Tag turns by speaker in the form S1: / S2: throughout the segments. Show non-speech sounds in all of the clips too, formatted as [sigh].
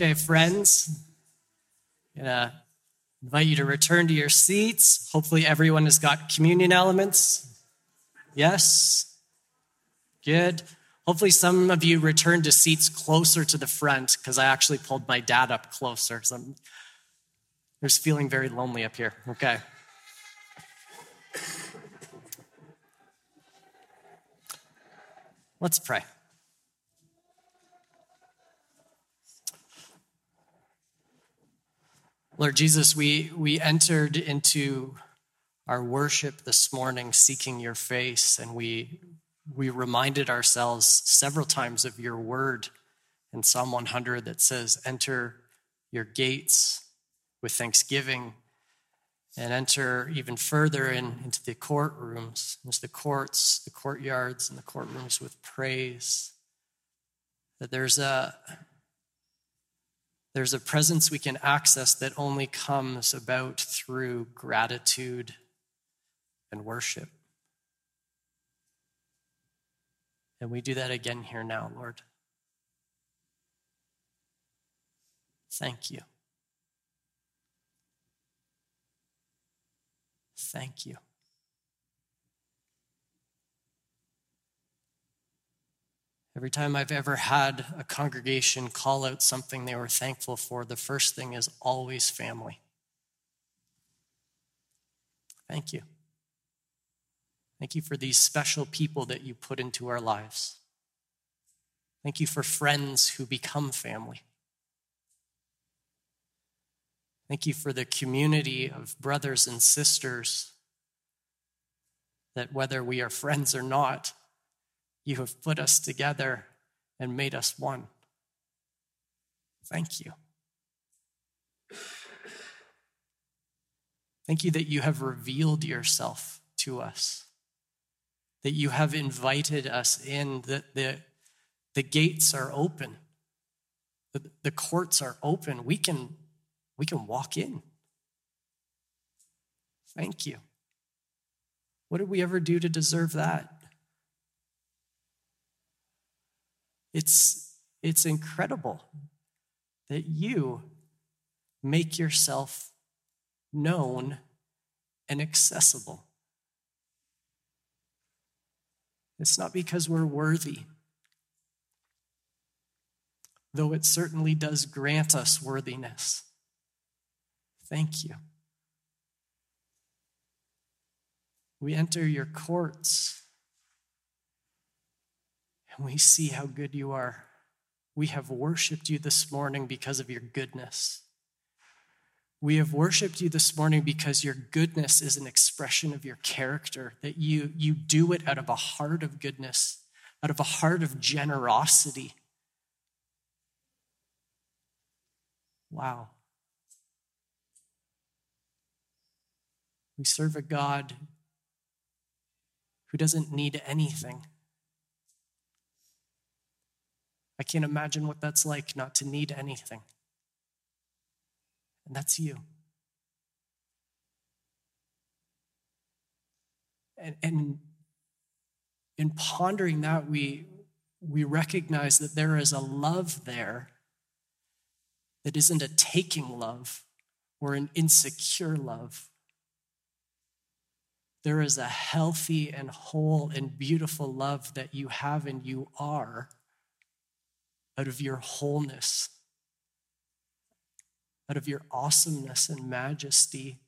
S1: Okay, friends, I'm gonna invite you to return to your seats. Hopefully, everyone has got communion elements. Yes? Good. Hopefully, some of you returned to seats closer to the front because I actually pulled my dad up closer. So I'm just feeling very lonely up here. Okay. Let's pray. Lord Jesus, we, we entered into our worship this morning seeking your face, and we, we reminded ourselves several times of your word in Psalm 100 that says, Enter your gates with thanksgiving and enter even further in, into the courtrooms, into the courts, the courtyards, and the courtrooms with praise. That there's a there's a presence we can access that only comes about through gratitude and worship. And we do that again here now, Lord. Thank you. Thank you. Every time I've ever had a congregation call out something they were thankful for, the first thing is always family. Thank you. Thank you for these special people that you put into our lives. Thank you for friends who become family. Thank you for the community of brothers and sisters that whether we are friends or not, you have put us together and made us one. Thank you. Thank you that you have revealed yourself to us, that you have invited us in, that the, the gates are open, the, the courts are open. We can, we can walk in. Thank you. What did we ever do to deserve that? It's, it's incredible that you make yourself known and accessible. It's not because we're worthy, though it certainly does grant us worthiness. Thank you. We enter your courts we see how good you are. We have worshiped you this morning because of your goodness. We have worshiped you this morning because your goodness is an expression of your character, that you, you do it out of a heart of goodness, out of a heart of generosity. Wow. We serve a God who doesn't need anything. I can't imagine what that's like not to need anything. And that's you. And, and in pondering that, we, we recognize that there is a love there that isn't a taking love or an insecure love. There is a healthy and whole and beautiful love that you have and you are out of your wholeness, out of your awesomeness and majesty.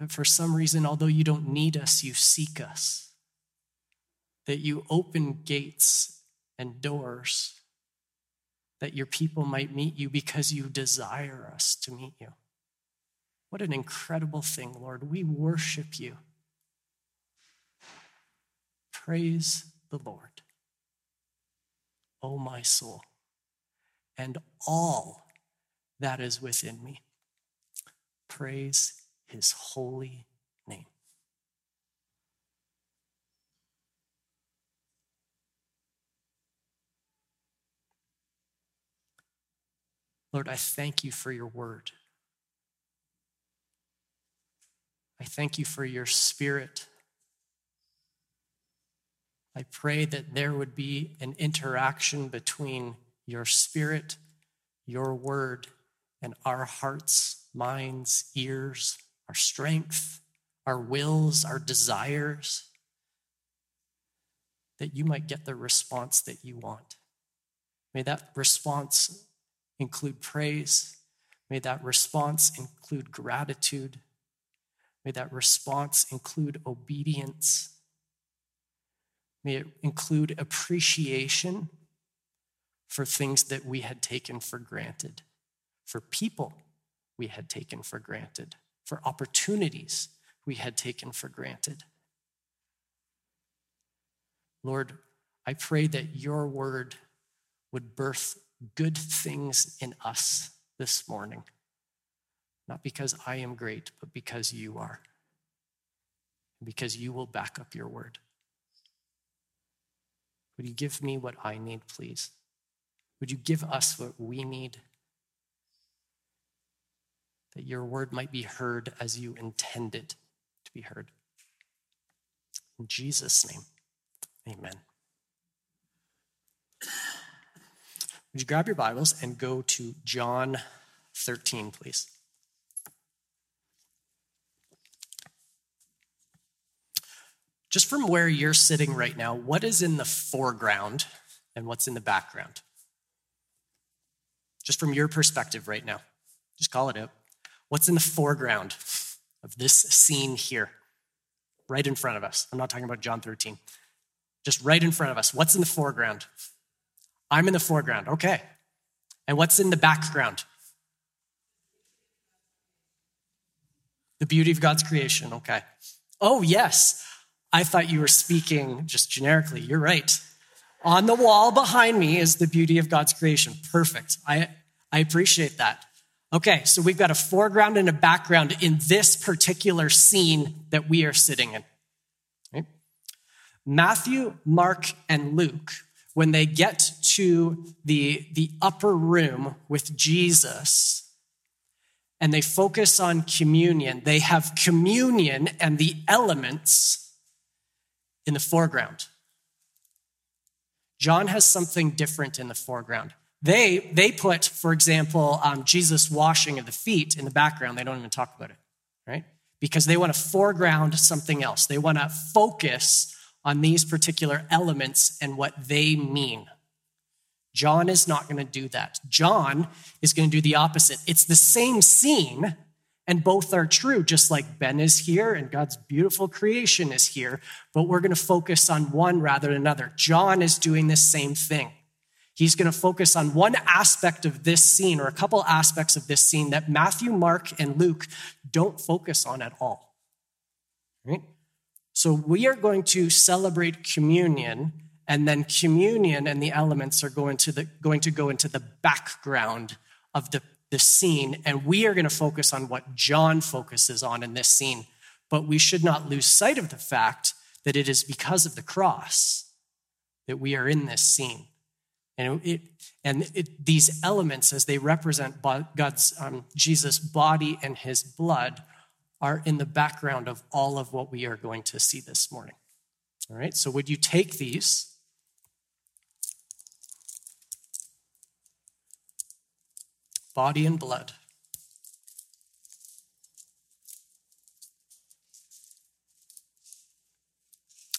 S1: And for some reason, although you don't need us, you seek us. That you open gates and doors that your people might meet you because you desire us to meet you. What an incredible thing, Lord. We worship you. Praise the Lord. O my soul, and all that is within me. Praise his holy name. Lord, I thank you for your word. I thank you for your spirit I pray that there would be an interaction between your spirit, your word, and our hearts, minds, ears, our strength, our wills, our desires, that you might get the response that you want. May that response include praise. May that response include gratitude. May that response include obedience. May it include appreciation for things that we had taken for granted, for people we had taken for granted, for opportunities we had taken for granted. Lord, I pray that your word would birth good things in us this morning. Not because I am great, but because you are. Because you will back up your word. Would you give me what I need, please? Would you give us what we need? That your word might be heard as you intended to be heard. In Jesus' name, amen. Would you grab your Bibles and go to John 13, please? Just from where you're sitting right now, what is in the foreground and what's in the background? Just from your perspective right now, just call it out. What's in the foreground of this scene here, right in front of us? I'm not talking about John 13. Just right in front of us. What's in the foreground? I'm in the foreground. Okay. And what's in the background? The beauty of God's creation. Okay. Oh, yes. I thought you were speaking just generically. You're right. On the wall behind me is the beauty of God's creation. Perfect. I, I appreciate that. Okay, so we've got a foreground and a background in this particular scene that we are sitting in. Matthew, Mark, and Luke, when they get to the, the upper room with Jesus and they focus on communion, they have communion and the elements in the foreground. John has something different in the foreground. They, they put, for example, um, Jesus washing of the feet in the background. They don't even talk about it, right? Because they want to foreground something else. They want to focus on these particular elements and what they mean. John is not going to do that. John is going to do the opposite. It's the same scene, and both are true, just like Ben is here and God's beautiful creation is here, but we're going to focus on one rather than another. John is doing the same thing. He's going to focus on one aspect of this scene or a couple aspects of this scene that Matthew, Mark, and Luke don't focus on at all. Right? So we are going to celebrate communion, and then communion and the elements are going to, the, going, to go into the background of the the scene, and we are going to focus on what John focuses on in this scene. But we should not lose sight of the fact that it is because of the cross that we are in this scene. And, it, and it, these elements, as they represent God's, um, Jesus' body and his blood, are in the background of all of what we are going to see this morning. All right, so would you take these body and blood.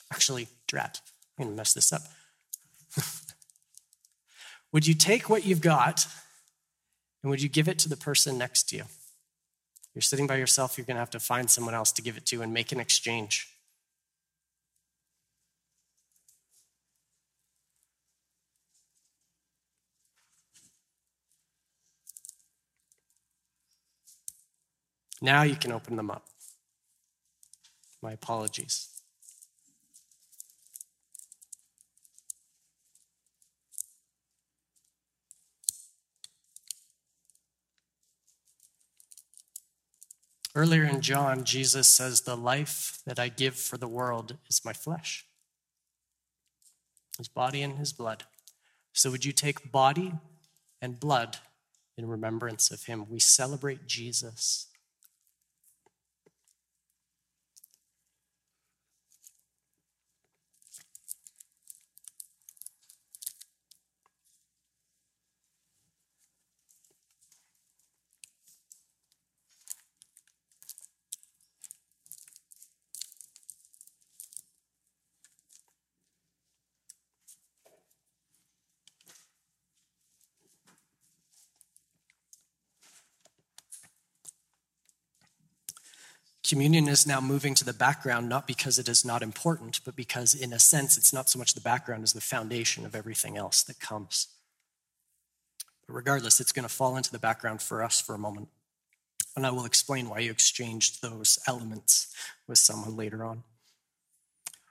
S1: Actually, drat, I'm going to mess this up. [laughs] would you take what you've got and would you give it to the person next to you? You're sitting by yourself, you're going to have to find someone else to give it to and make an exchange. Now you can open them up. My apologies. Earlier in John, Jesus says, The life that I give for the world is my flesh, his body and his blood. So, would you take body and blood in remembrance of him? We celebrate Jesus. Communion is now moving to the background, not because it is not important, but because, in a sense, it's not so much the background as the foundation of everything else that comes. But regardless, it's going to fall into the background for us for a moment. And I will explain why you exchanged those elements with someone later on.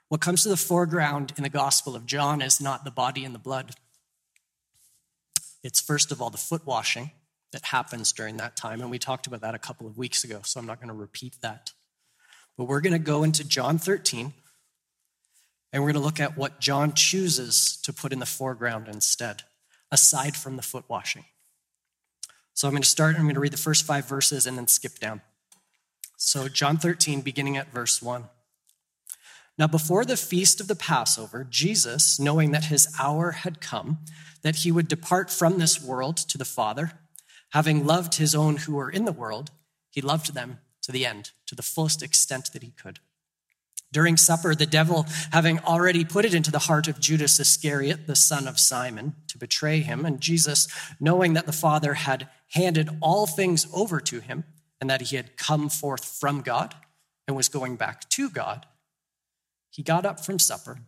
S1: What comes to the foreground in the Gospel of John is not the body and the blood. It's first of all the foot washing that happens during that time. And we talked about that a couple of weeks ago, so I'm not going to repeat that. But we're going to go into John 13, and we're going to look at what John chooses to put in the foreground instead, aside from the foot washing. So I'm going to start, I'm going to read the first five verses and then skip down. So, John 13, beginning at verse 1. Now, before the feast of the Passover, Jesus, knowing that his hour had come, that he would depart from this world to the Father, Having loved his own who were in the world, he loved them to the end, to the fullest extent that he could. During supper, the devil, having already put it into the heart of Judas Iscariot, the son of Simon, to betray him, and Jesus, knowing that the Father had handed all things over to him, and that he had come forth from God and was going back to God, he got up from supper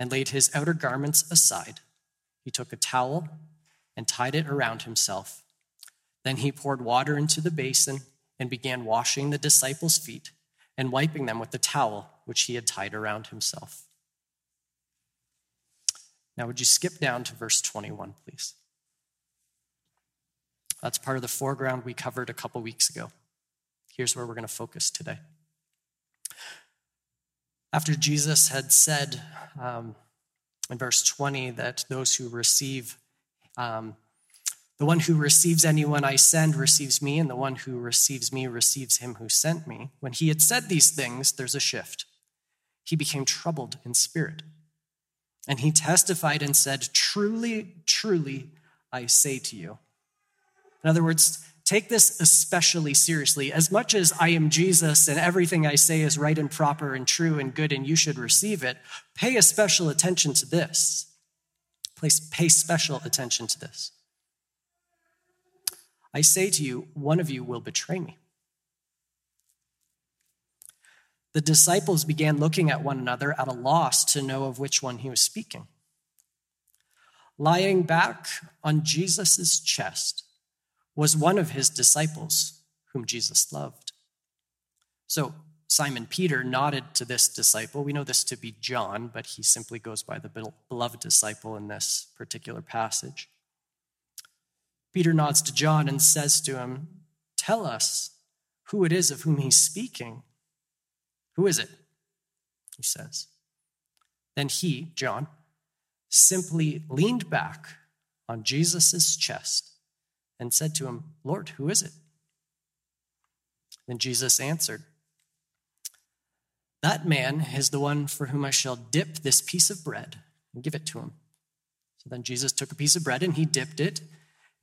S1: and laid his outer garments aside. He took a towel and tied it around himself. Then he poured water into the basin and began washing the disciples' feet and wiping them with the towel which he had tied around himself. Now, would you skip down to verse 21, please? That's part of the foreground we covered a couple weeks ago. Here's where we're going to focus today. After Jesus had said um, in verse 20 that those who receive um, the one who receives anyone I send receives me, and the one who receives me receives him who sent me. When he had said these things, there's a shift. He became troubled in spirit. And he testified and said, Truly, truly, I say to you. In other words, take this especially seriously. As much as I am Jesus and everything I say is right and proper and true and good and you should receive it, pay a special attention to this. Place, pay special attention to this. I say to you, one of you will betray me. The disciples began looking at one another at a loss to know of which one he was speaking. Lying back on Jesus' chest was one of his disciples whom Jesus loved. So Simon Peter nodded to this disciple. We know this to be John, but he simply goes by the beloved disciple in this particular passage. Peter nods to John and says to him, Tell us who it is of whom he's speaking. Who is it? He says. Then he, John, simply leaned back on Jesus' chest and said to him, Lord, who is it? Then Jesus answered, That man is the one for whom I shall dip this piece of bread and give it to him. So then Jesus took a piece of bread and he dipped it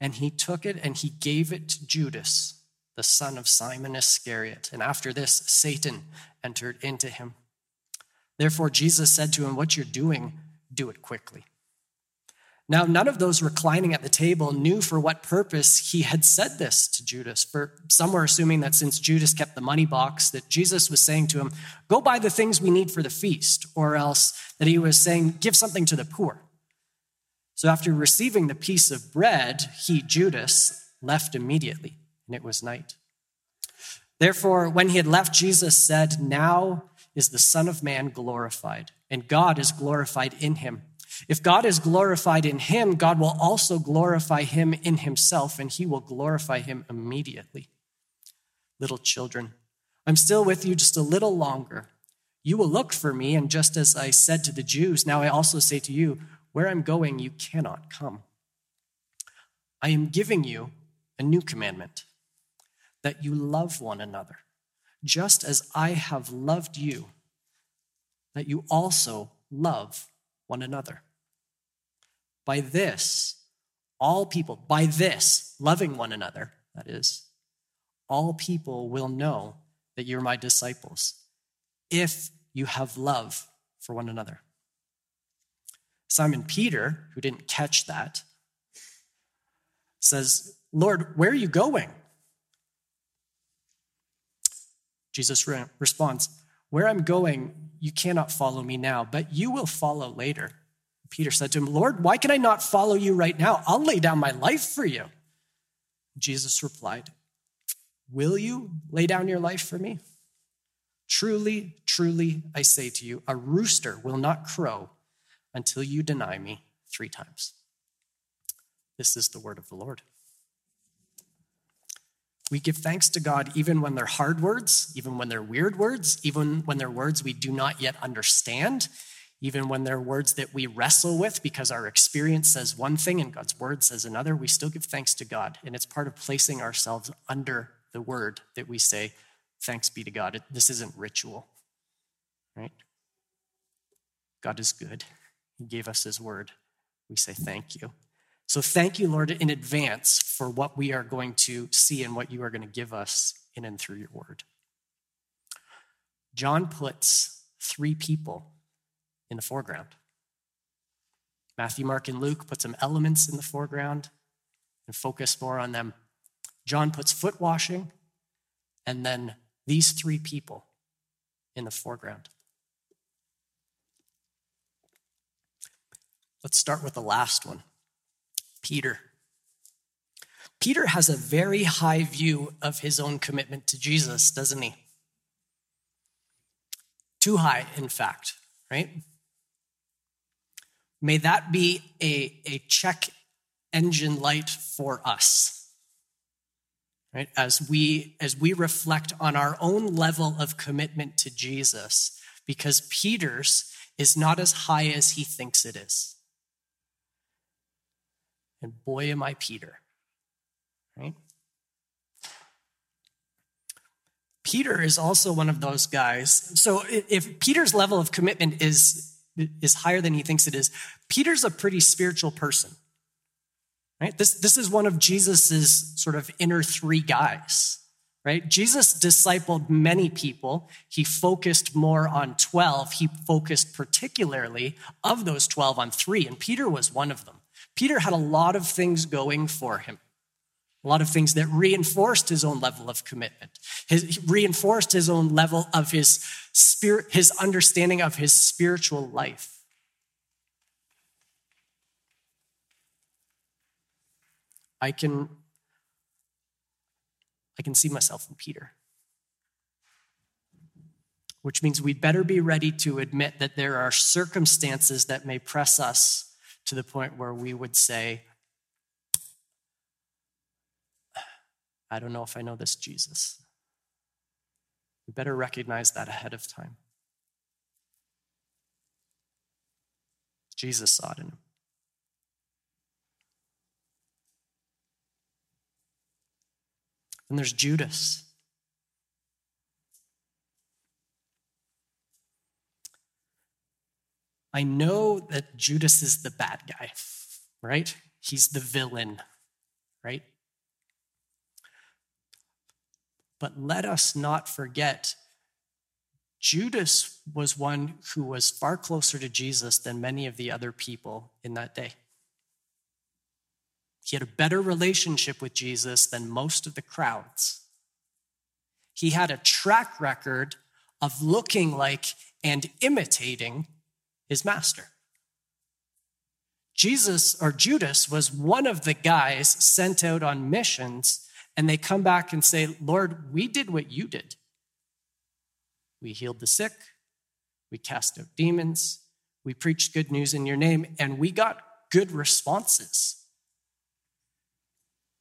S1: and he took it and he gave it to Judas, the son of Simon Iscariot. And after this, Satan entered into him. Therefore, Jesus said to him, What you're doing, do it quickly. Now, none of those reclining at the table knew for what purpose he had said this to Judas. For some were assuming that since Judas kept the money box, that Jesus was saying to him, Go buy the things we need for the feast, or else that he was saying, Give something to the poor. So after receiving the piece of bread, he, Judas, left immediately, and it was night. Therefore, when he had left, Jesus said, Now is the Son of Man glorified, and God is glorified in him. If God is glorified in him, God will also glorify him in himself, and he will glorify him immediately. Little children, I'm still with you just a little longer. You will look for me, and just as I said to the Jews, now I also say to you, where I'm going, you cannot come. I am giving you a new commandment that you love one another, just as I have loved you, that you also love one another. By this, all people, by this, loving one another, that is, all people will know that you're my disciples if you have love for one another. Simon Peter, who didn't catch that, says, Lord, where are you going? Jesus re- responds, Where I'm going, you cannot follow me now, but you will follow later. Peter said to him, Lord, why can I not follow you right now? I'll lay down my life for you. Jesus replied, Will you lay down your life for me? Truly, truly, I say to you, a rooster will not crow until you deny me three times. This is the word of the Lord. We give thanks to God even when they're hard words, even when they're weird words, even when they're words we do not yet understand, even when they're words that we wrestle with because our experience says one thing and God's word says another. We still give thanks to God. And it's part of placing ourselves under the word that we say, Thanks be to God. This isn't ritual, right? God is good. Gave us his word. We say thank you. So thank you, Lord, in advance for what we are going to see and what you are going to give us in and through your word. John puts three people in the foreground. Matthew, Mark, and Luke put some elements in the foreground and focus more on them. John puts foot washing and then these three people in the foreground. Let's start with the last one Peter. Peter has a very high view of his own commitment to Jesus, doesn't he? Too high, in fact, right? May that be a, a check engine light for us. Right? As we as we reflect on our own level of commitment to Jesus, because Peter's is not as high as he thinks it is. And boy, am I Peter, right? Peter is also one of those guys. So if Peter's level of commitment is, is higher than he thinks it is, Peter's a pretty spiritual person. Right? This, this is one of Jesus's sort of inner three guys. Right? Jesus discipled many people. He focused more on 12. He focused particularly of those 12 on three, and Peter was one of them. Peter had a lot of things going for him, a lot of things that reinforced his own level of commitment, his, reinforced his own level of his spirit, his understanding of his spiritual life. I can, I can see myself in Peter. Which means we'd better be ready to admit that there are circumstances that may press us to the point where we would say, I don't know if I know this Jesus. We better recognize that ahead of time. Jesus saw it in him. And there's Judas. I know that Judas is the bad guy, right? He's the villain, right? But let us not forget Judas was one who was far closer to Jesus than many of the other people in that day. He had a better relationship with Jesus than most of the crowds. He had a track record of looking like and imitating his master. Jesus or Judas was one of the guys sent out on missions, and they come back and say, Lord, we did what you did. We healed the sick, we cast out demons, we preached good news in your name, and we got good responses.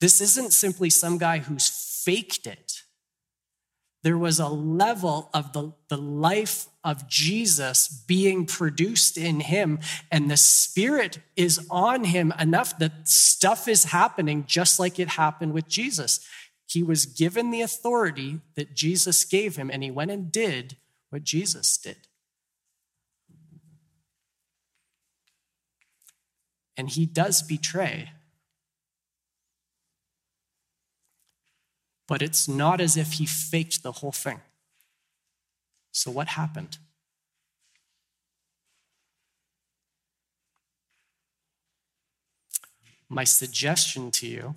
S1: This isn't simply some guy who's faked it there was a level of the, the life of Jesus being produced in him, and the Spirit is on him enough that stuff is happening just like it happened with Jesus. He was given the authority that Jesus gave him, and he went and did what Jesus did. And he does betray. but it's not as if he faked the whole thing. So, what happened? My suggestion to you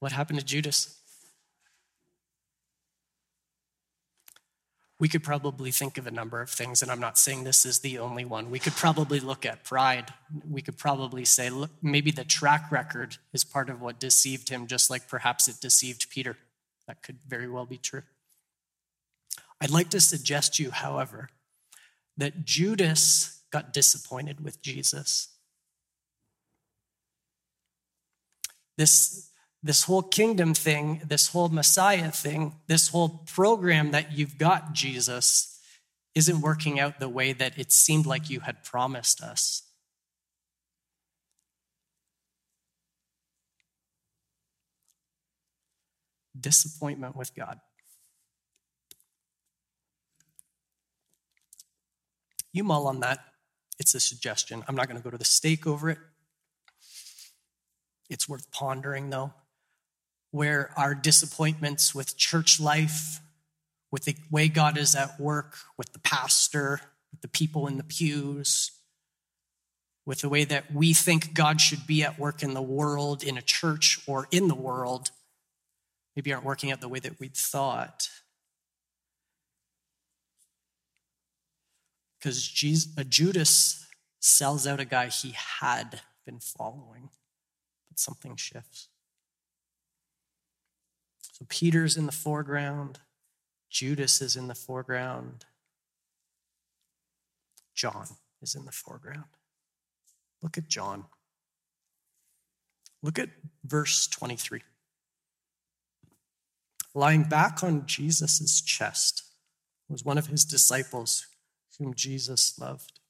S1: what happened to Judas? We could probably think of a number of things, and I'm not saying this is the only one. We could probably look at pride. We could probably say, look, maybe the track record is part of what deceived him, just like perhaps it deceived Peter. That could very well be true. I'd like to suggest to you, however, that Judas got disappointed with Jesus. This this whole kingdom thing, this whole Messiah thing, this whole program that you've got, Jesus, isn't working out the way that it seemed like you had promised us. Disappointment with God. You mull on that. It's a suggestion. I'm not going to go to the stake over it. It's worth pondering, though where our disappointments with church life, with the way God is at work, with the pastor, with the people in the pews, with the way that we think God should be at work in the world, in a church, or in the world, maybe aren't working out the way that we'd thought. Because uh, Judas sells out a guy he had been following, but something shifts. So Peter's in the foreground, Judas is in the foreground, John is in the foreground. Look at John. Look at verse 23. Lying back on Jesus' chest was one of his disciples whom Jesus loved.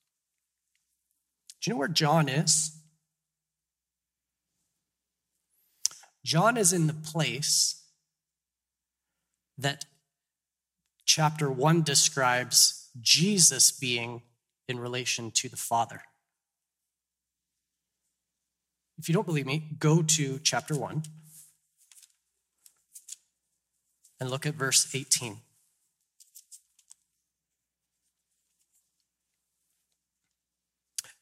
S1: Do you know where John is? John is in the place that chapter 1 describes Jesus being in relation to the Father. If you don't believe me, go to chapter 1 and look at verse 18.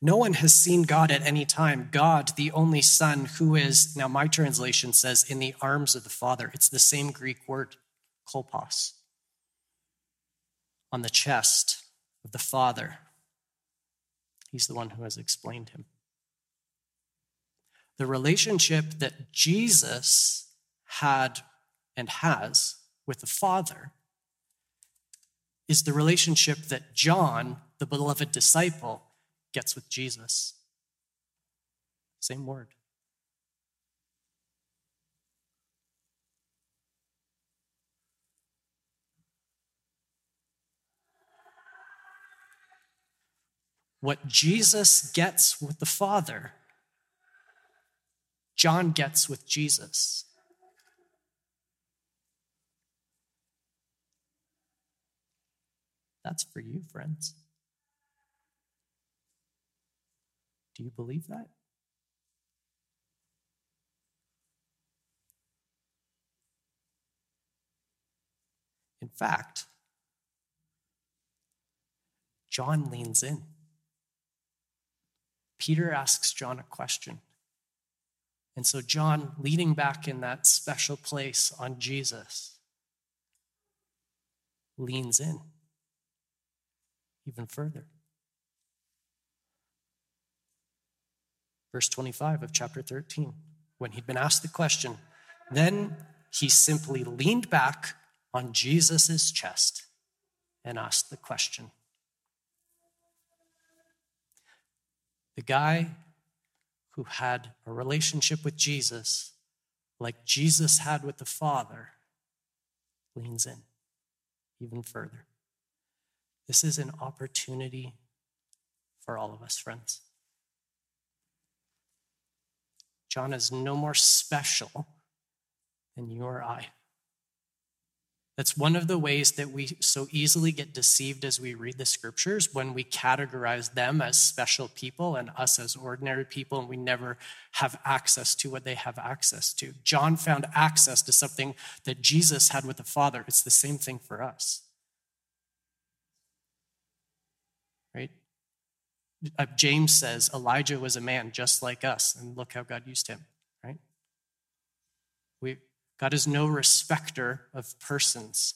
S1: No one has seen God at any time. God, the only Son, who is, now my translation says, in the arms of the Father. It's the same Greek word kolpos, on the chest of the Father. He's the one who has explained him. The relationship that Jesus had and has with the Father is the relationship that John, the beloved disciple, gets with Jesus. Same word. What Jesus gets with the Father, John gets with Jesus. That's for you, friends. Do you believe that? In fact, John leans in. Peter asks John a question. And so, John, leaning back in that special place on Jesus, leans in even further. Verse 25 of chapter 13, when he'd been asked the question, then he simply leaned back on Jesus' chest and asked the question The guy who had a relationship with Jesus, like Jesus had with the Father, leans in even further. This is an opportunity for all of us, friends. John is no more special than you or I. That's one of the ways that we so easily get deceived as we read the scriptures when we categorize them as special people and us as ordinary people, and we never have access to what they have access to. John found access to something that Jesus had with the Father. It's the same thing for us. Right? uh, James says Elijah was a man just like us, and look how God used him, right? We, God is no respecter of persons.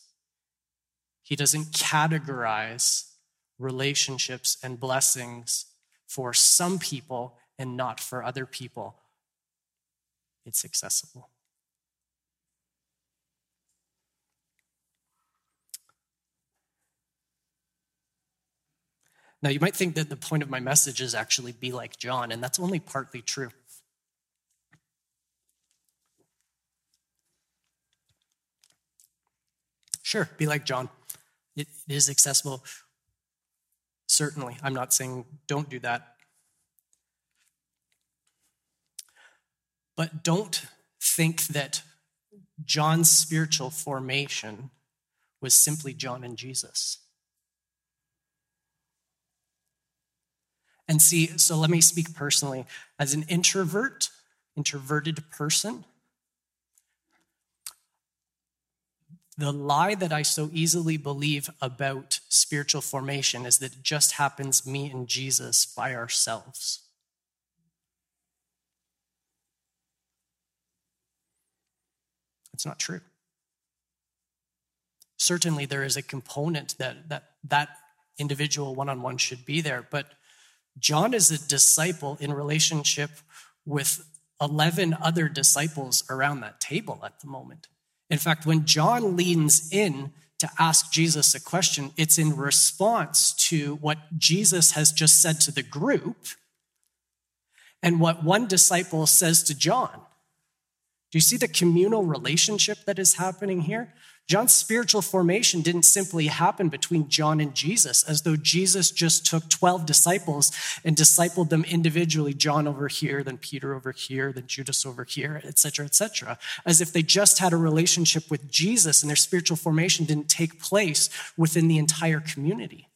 S1: He doesn't categorize relationships and blessings for some people and not for other people. It's accessible. Now, you might think that the point of my message is actually be like John, and that's only partly true. Sure, be like John. It is accessible. Certainly, I'm not saying don't do that. But don't think that John's spiritual formation was simply John and Jesus. And see, so let me speak personally. As an introvert, introverted person, the lie that I so easily believe about spiritual formation is that it just happens me and Jesus by ourselves. It's not true. Certainly, there is a component that that, that individual one on one should be there, but John is a disciple in relationship with 11 other disciples around that table at the moment. In fact, when John leans in to ask Jesus a question, it's in response to what Jesus has just said to the group and what one disciple says to John. Do you see the communal relationship that is happening here? John's spiritual formation didn't simply happen between John and Jesus, as though Jesus just took 12 disciples and discipled them individually, John over here, then Peter over here, then Judas over here, etc., etc., as if they just had a relationship with Jesus and their spiritual formation didn't take place within the entire community.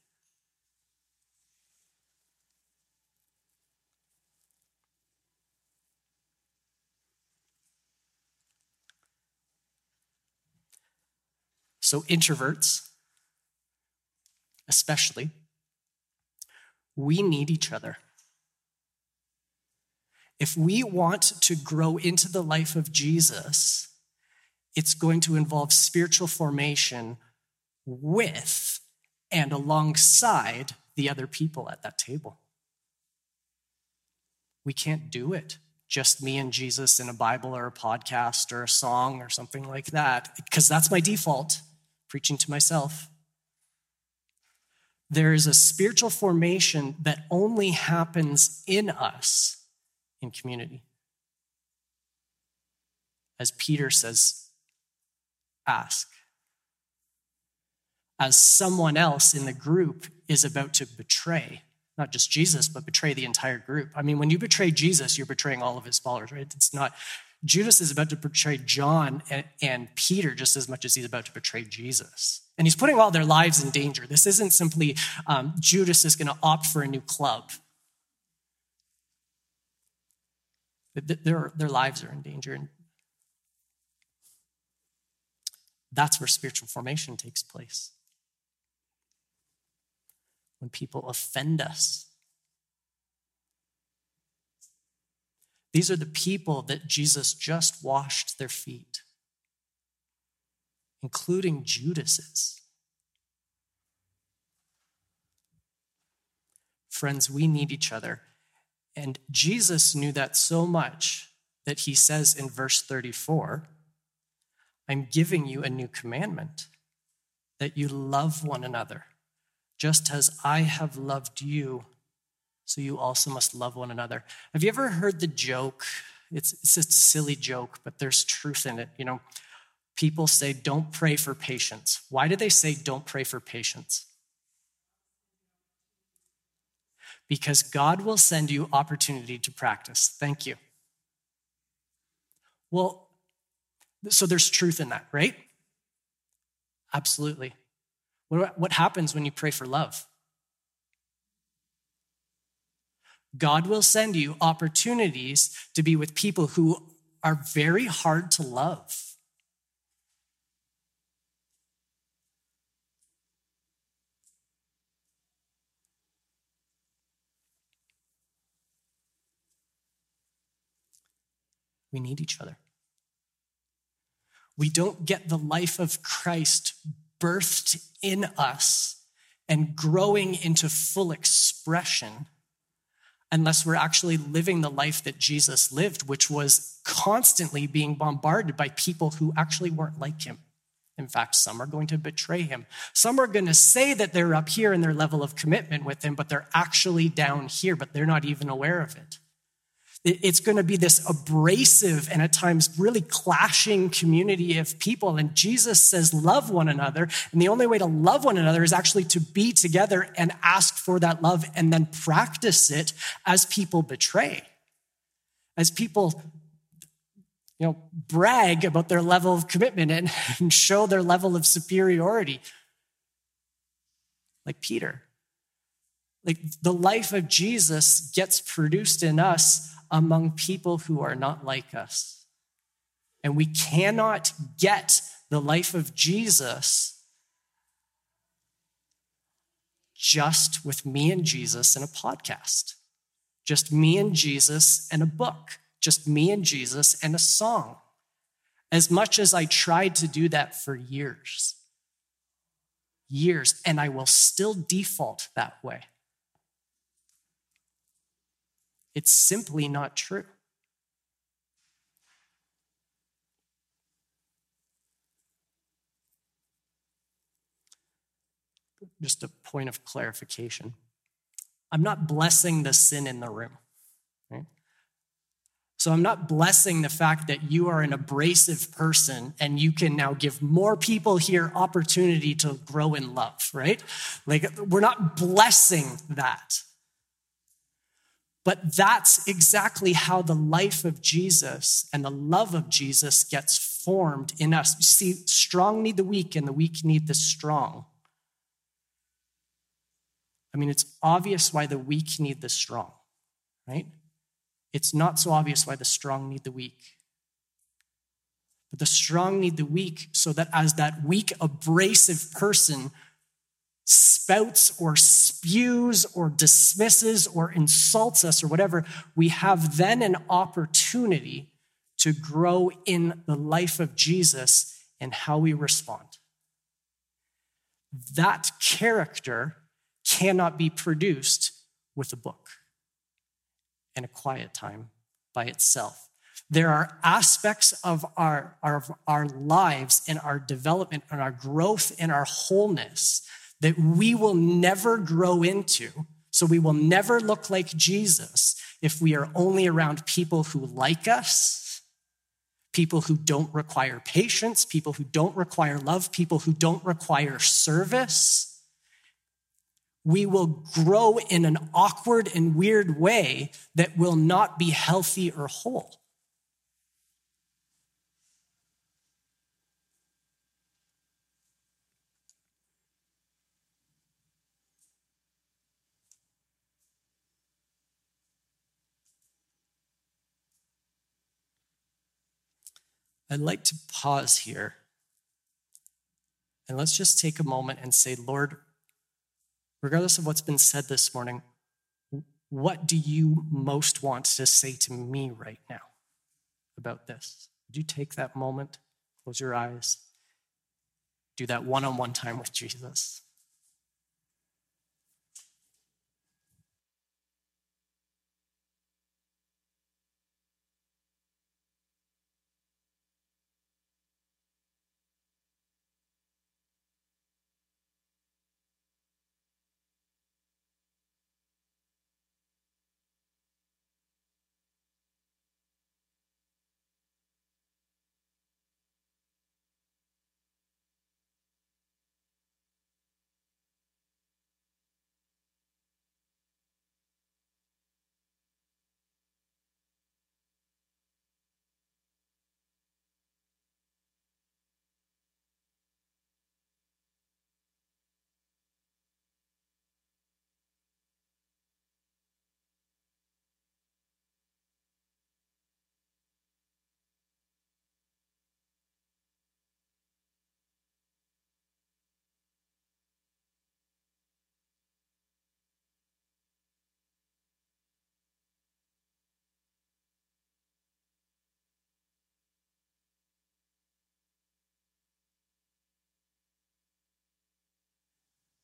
S1: So, introverts, especially, we need each other. If we want to grow into the life of Jesus, it's going to involve spiritual formation with and alongside the other people at that table. We can't do it just me and Jesus in a Bible or a podcast or a song or something like that, because that's my default preaching to myself. There is a spiritual formation that only happens in us in community. As Peter says, ask. As someone else in the group is about to betray, not just Jesus, but betray the entire group. I mean, when you betray Jesus, you're betraying all of his followers, right? It's not Judas is about to betray John and, and, Peter just as much as he's about to betray Jesus. And he's putting all their lives in danger. This isn't simply um, Judas is going to opt for a new club. Their, their lives are in danger. And that's where spiritual formation takes place. When people offend us, These are the people that Jesus just washed their feet, including Judas's. Friends, we need each other. And Jesus knew that so much that he says in verse 34 I'm giving you a new commandment that you love one another, just as I have loved you so you also must love one another. Have you ever heard the joke? It's, it's a silly joke, but there's truth in it. You know, people say, don't pray for patience. Why do they say, don't pray for patience? Because God will send you opportunity to practice. Thank you. Well, so there's truth in that, right? Absolutely. What what happens when you pray for love? God will send you opportunities to be with people who are very hard to love. We need each other. We don't get the life of Christ birthed in us and growing into full expression unless we're actually living the life that Jesus lived, which was constantly being bombarded by people who actually weren't like him. In fact, some are going to betray him. Some are going to say that they're up here in their level of commitment with him, but they're actually down here, but they're not even aware of it. It's going to be this abrasive and at times really clashing community of people. And Jesus says, love one another. And the only way to love one another is actually to be together and ask for that love and then practice it as people betray. As people, you know, brag about their level of commitment and, [laughs] and show their level of superiority. Like Peter. Like the life of Jesus gets produced in us among people who are not like us. And we cannot get the life of Jesus just with me and Jesus in a podcast, just me and Jesus and a book, just me and Jesus and a song. As much as I tried to do that for years, years, and I will still default that way. It's simply not true. Just a point of clarification. I'm not blessing the sin in the room. Right? So I'm not blessing the fact that you are an abrasive person and you can now give more people here opportunity to grow in love, right? Like, we're not blessing that. But that's exactly how the life of Jesus and the love of Jesus gets formed in us. You see, strong need the weak, and the weak need the strong. I mean, it's obvious why the weak need the strong, right? It's not so obvious why the strong need the weak. But the strong need the weak so that as that weak, abrasive person spouts or spews or dismisses or insults us or whatever, we have then an opportunity to grow in the life of Jesus and how we respond. That character cannot be produced with a book and a quiet time by itself. There are aspects of our, our, our lives and our development and our growth and our wholeness that we will never grow into. So we will never look like Jesus if we are only around people who like us, people who don't require patience, people who don't require love, people who don't require service. We will grow in an awkward and weird way that will not be healthy or whole. I'd like to pause here and let's just take a moment and say, Lord, regardless of what's been said this morning, what do you most want to say to me right now about this? Would you take that moment, close your eyes, do that one on one time with Jesus?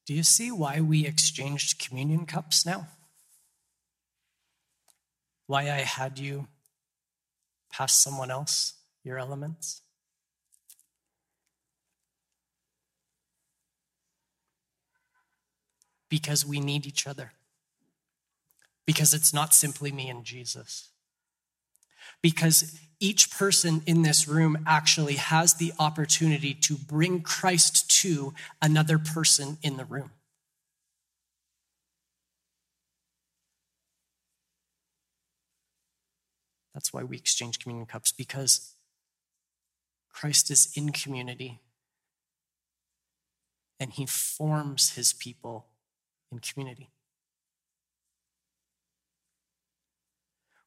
S1: Do you see why we exchanged communion cups now? Why I had you pass someone else your elements? Because we need each other. Because it's not simply me and Jesus because each person in this room actually has the opportunity to bring Christ to another person in the room. That's why we exchange communion cups, because Christ is in community and he forms his people in community.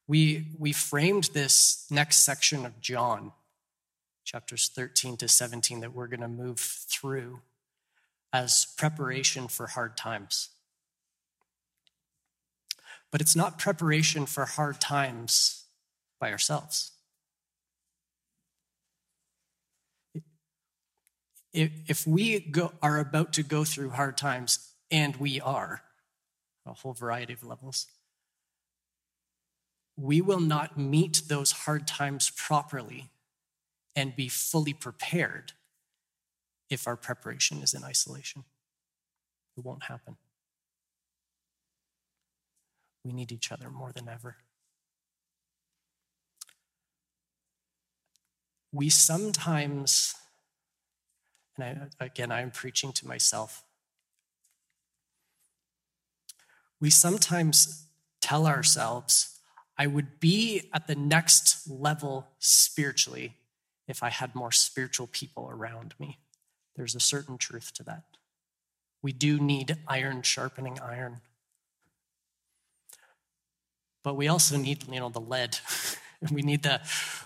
S1: We, we framed this next section of John, chapters 13 to 17, that we're going to move through as preparation for hard times. But it's not preparation for hard times by ourselves. If we go, are about to go through hard times, and we are, a whole variety of levels, we will not meet those hard times properly and be fully prepared if our preparation is in isolation. It won't happen. We need each other more than ever. We sometimes, and I, again, I'm preaching to myself, we sometimes tell ourselves, I would be at the next level spiritually if I had more spiritual people around me. There's a certain truth to that. We do need iron sharpening iron. But we also need, you know, the lead. and [laughs] we need the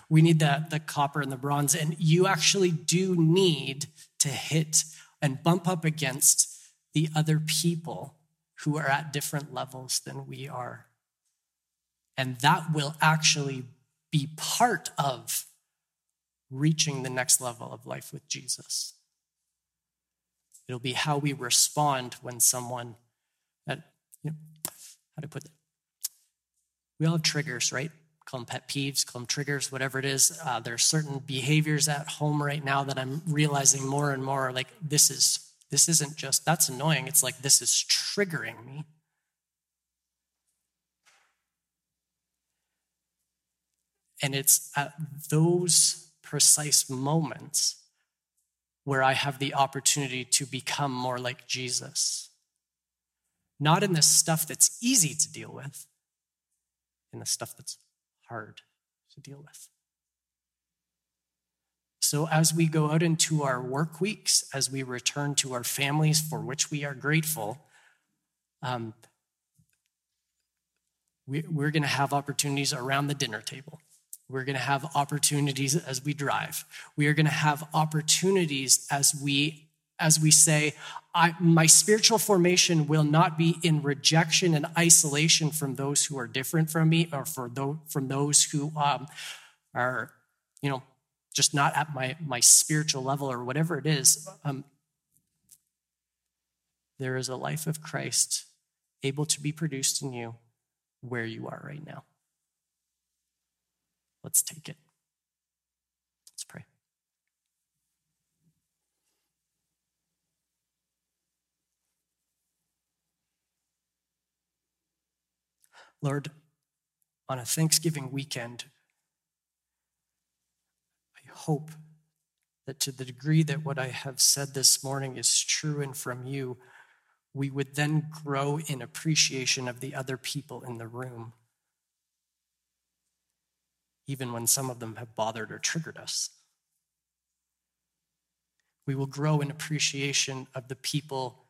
S1: we need the, the copper and the bronze. And you actually do need to hit and bump up against the other people who are at different levels than we are. And that will actually be part of reaching the next level of life with Jesus. It'll be how we respond when someone, that, you know, how to put it? We all have triggers, right? Call them pet peeves, call them triggers, whatever it is. Uh, there are certain behaviors at home right now that I'm realizing more and more like this is this isn't just that's annoying. It's like this is triggering me. And it's at those precise moments where I have the opportunity to become more like Jesus. Not in the stuff that's easy to deal with, in the stuff that's hard to deal with. So, as we go out into our work weeks, as we return to our families for which we are grateful, um, we, we're going to have opportunities around the dinner table. We're going to have opportunities as we drive. We are going to have opportunities as we as we say, my spiritual formation will not be in rejection and isolation from those who are different from me, or for those, from those who um, are, you know, just not at my my spiritual level or whatever it is. Um, there is a life of Christ able to be produced in you where you are right now. Let's take it. Let's pray. Lord, on a Thanksgiving weekend, I hope that to the degree that what I have said this morning is true and from you, we would then grow in appreciation of the other people in the room even when some of them have bothered or triggered us. We will grow in appreciation of the people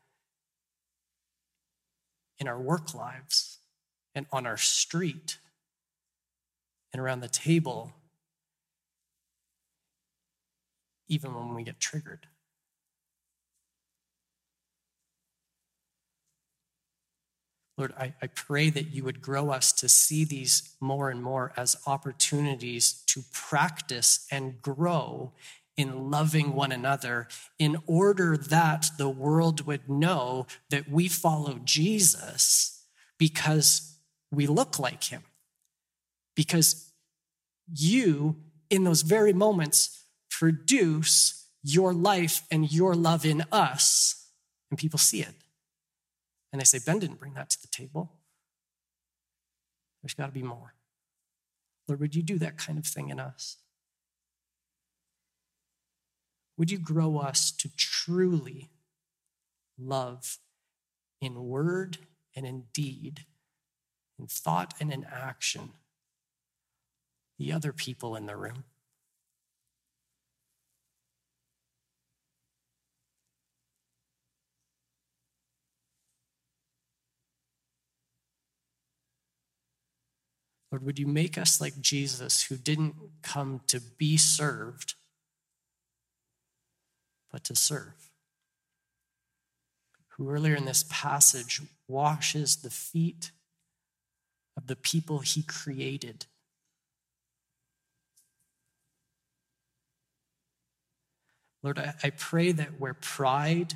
S1: in our work lives and on our street and around the table, even when we get triggered. Lord, I, I pray that you would grow us to see these more and more as opportunities to practice and grow in loving one another in order that the world would know that we follow Jesus because we look like him. Because you, in those very moments, produce your life and your love in us, and people see it. And they say, Ben didn't bring that to the table. There's got to be more. Lord, would you do that kind of thing in us? Would you grow us to truly love in word and in deed, in thought and in action, the other people in the room? Lord, would you make us like Jesus, who didn't come to be served, but to serve? Who earlier in this passage washes the feet of the people he created. Lord, I, pray that where pride,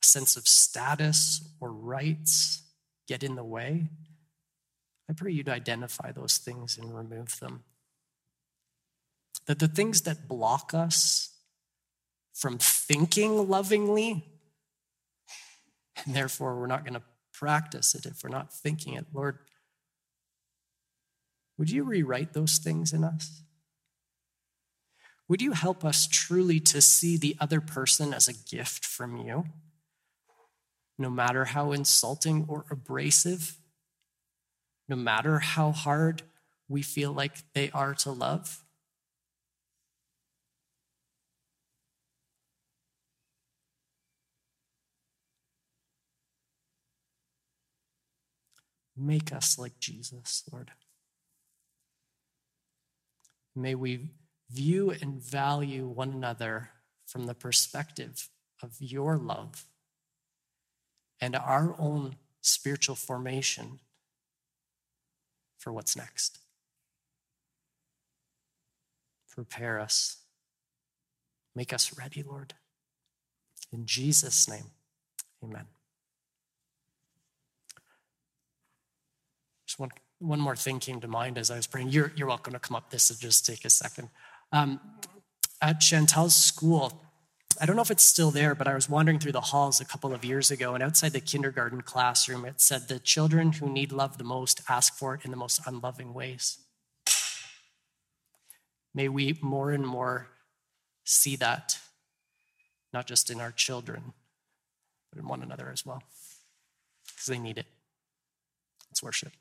S1: a sense of status, or rights get in the way, I pray you'd identify those things and remove them. That the things that block us from thinking lovingly, and therefore we're not going to practice it if we're not thinking it, Lord, would you rewrite those things in us? Would you help us truly to see the other person as a gift from you, no matter how insulting or abrasive no matter how hard we feel like they are to love? Make us like Jesus, Lord. May we view and value one another from the perspective of your love and our own spiritual formation for what's next. Prepare us. Make us ready, Lord. In Jesus' name, amen. Just one, one more thing came to mind as I was praying. You're, you're welcome to come up. This will just take a second. Um, at Chantel's school, I don't know if it's still there, but I was wandering through the halls a couple of years ago, and outside the kindergarten classroom, it said, The children who need love the most ask for it in the most unloving ways. May we more and more see that, not just in our children, but in one another as well, because they need it. Let's worship.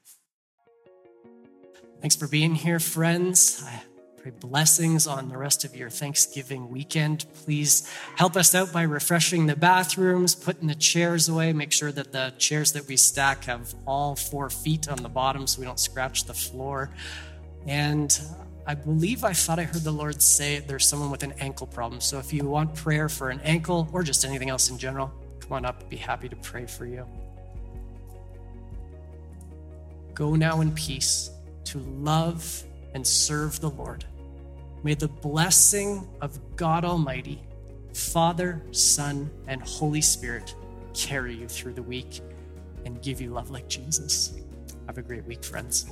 S1: Thanks for being here, friends. I pray blessings on the rest of your Thanksgiving weekend. Please help us out by refreshing the bathrooms, putting the chairs away, make sure that the chairs that we stack have all four feet on the bottom so we don't scratch the floor. And uh, I believe I thought I heard the Lord say there's someone with an ankle problem. So if you want prayer for an ankle or just anything else in general, come on up. Be happy to pray for you. Go now in peace to love and serve the Lord. May the blessing of God Almighty, Father, Son, and Holy Spirit carry you through the week and give you love like Jesus. Have a great week, friends.